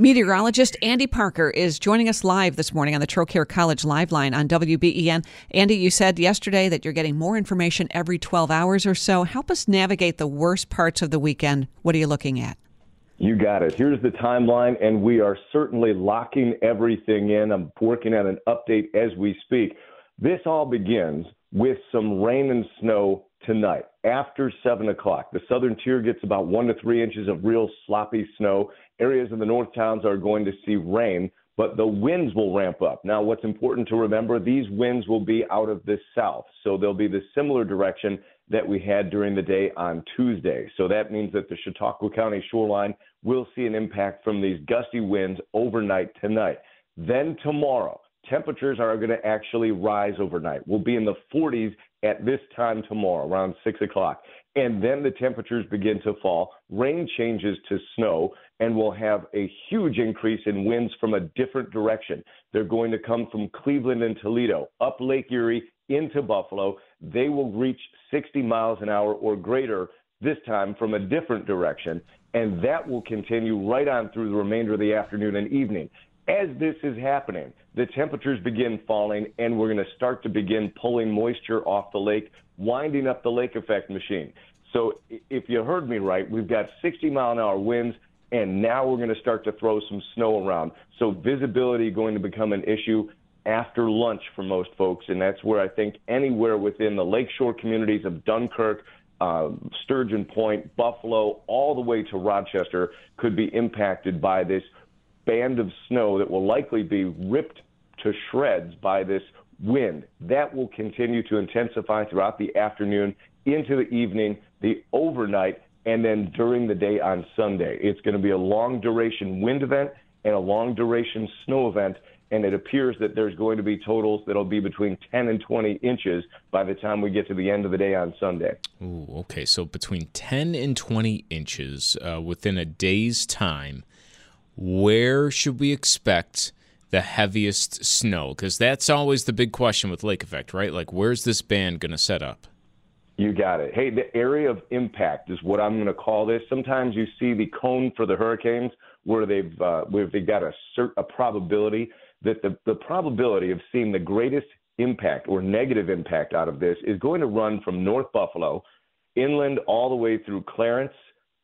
Meteorologist Andy Parker is joining us live this morning on the Trocaire College Live Line on WBEN. Andy, you said yesterday that you're getting more information every 12 hours or so. Help us navigate the worst parts of the weekend. What are you looking at? You got it. Here's the timeline, and we are certainly locking everything in. I'm working on an update as we speak. This all begins with some rain and snow tonight after 7 o'clock. The southern tier gets about one to three inches of real sloppy snow. Areas in the north towns are going to see rain, but the winds will ramp up. Now, what's important to remember, these winds will be out of the south, so they'll be the similar direction that we had during the day on Tuesday. So that means that the Chautauqua County shoreline will see an impact from these gusty winds overnight tonight. Then tomorrow, temperatures are going to actually rise overnight. We'll be in the 40s at this time tomorrow, around 6 o'clock. And then the temperatures begin to fall, rain changes to snow, and we'll have a huge increase in winds from a different direction. They're going to come from Cleveland and Toledo, up Lake Erie into Buffalo. They will reach 60 miles an hour or greater this time from a different direction, and that will continue right on through the remainder of the afternoon and evening. As this is happening, the temperatures begin falling, and we're going to start to begin pulling moisture off the lake, winding up the lake effect machine. So, if you heard me right, we've got 60 mile an hour winds, and now we're going to start to throw some snow around. So, visibility going to become an issue after lunch for most folks, and that's where I think anywhere within the lakeshore communities of Dunkirk, uh, Sturgeon Point, Buffalo, all the way to Rochester could be impacted by this band of snow that will likely be ripped to shreds by this wind. That will continue to intensify throughout the afternoon into the evening, the overnight, and then during the day on Sunday. It's going to be a long duration wind event and a long duration snow event. And it appears that there's going to be totals that'll be between 10 and 20 inches by the time we get to the end of the day on Sunday. Ooh, okay. So between 10 and 20 inches uh, within a day's time where should we expect the heaviest snow? Because that's always the big question with lake effect, right? Like, where's this band going to set up? You got it. Hey, the area of impact is what I'm going to call this. Sometimes you see the cone for the hurricanes where they've uh, where they got a cert, a probability that the the probability of seeing the greatest impact or negative impact out of this is going to run from North Buffalo inland all the way through Clarence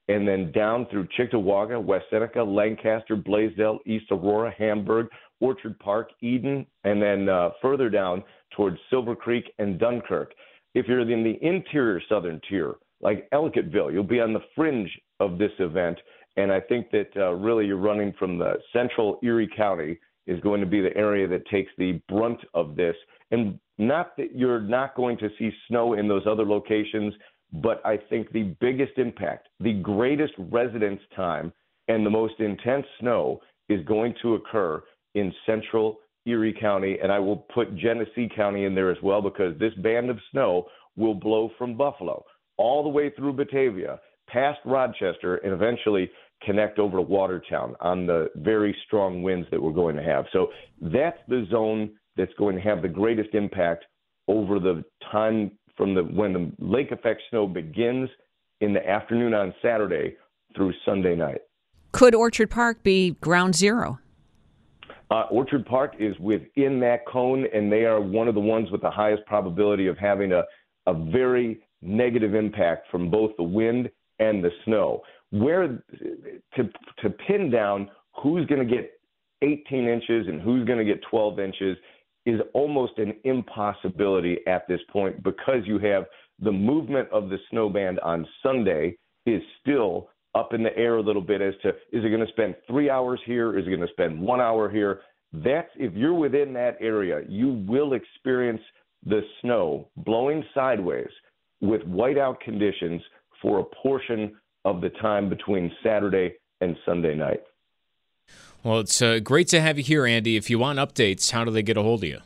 and then down through Cheektowaga, West Seneca, Lancaster, Blasdell, East Aurora, Hamburg, Orchard Park, Eden, and then uh, further down towards Silver Creek and Dunkirk. If you're in the interior southern tier, like Ellicottville, you'll be on the fringe of this event. And I think that uh, really you're running from the central Erie County is going to be the area that takes the brunt of this. And not that you're not going to see snow in those other locations but I think the biggest impact, the greatest residence time, and the most intense snow is going to occur in central Erie County. And I will put Genesee County in there as well because this band of snow will blow from Buffalo all the way through Batavia, past Rochester, and eventually connect over to Watertown on the very strong winds that we're going to have. So that's the zone that's going to have the greatest impact over the time from the when the lake effect snow begins in the afternoon on Saturday through Sunday night. Could Orchard Park be ground zero? Uh, Orchard Park is within that cone, and they are one of the ones with the highest probability of having a, a very negative impact from both the wind and the snow. Where to to pin down who's going to get 18 inches and who's going to get 12 inches is almost an impossibility at this point because you have the movement of the snow band on Sunday is still up in the air a little bit as to is it going to spend three hours here? Is it going to spend one hour here? That's if you're within that area, you will experience the snow blowing sideways with whiteout conditions for a portion of the time between Saturday and Sunday night. Well, it's uh, great to have you here, Andy. If you want updates, how do they get a hold of you?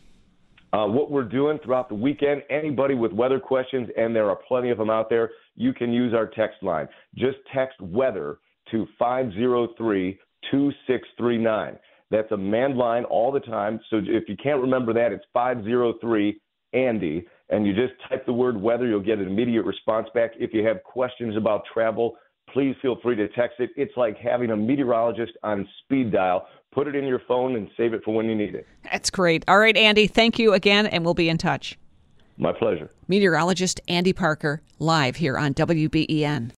Uh, what we're doing throughout the weekend, anybody with weather questions, and there are plenty of them out there, you can use our text line. Just text weather to 503 2639. That's a manned line all the time. So if you can't remember that, it's 503 Andy, and you just type the word weather, you'll get an immediate response back. If you have questions about travel, please feel free to text it. It's like having a meteorologist on speed dial. Put it in your phone and save it for when you need it. That's great. All right, Andy, thank you again, and we'll be in touch. My pleasure. Meteorologist Andy Parker, live here on WBEN.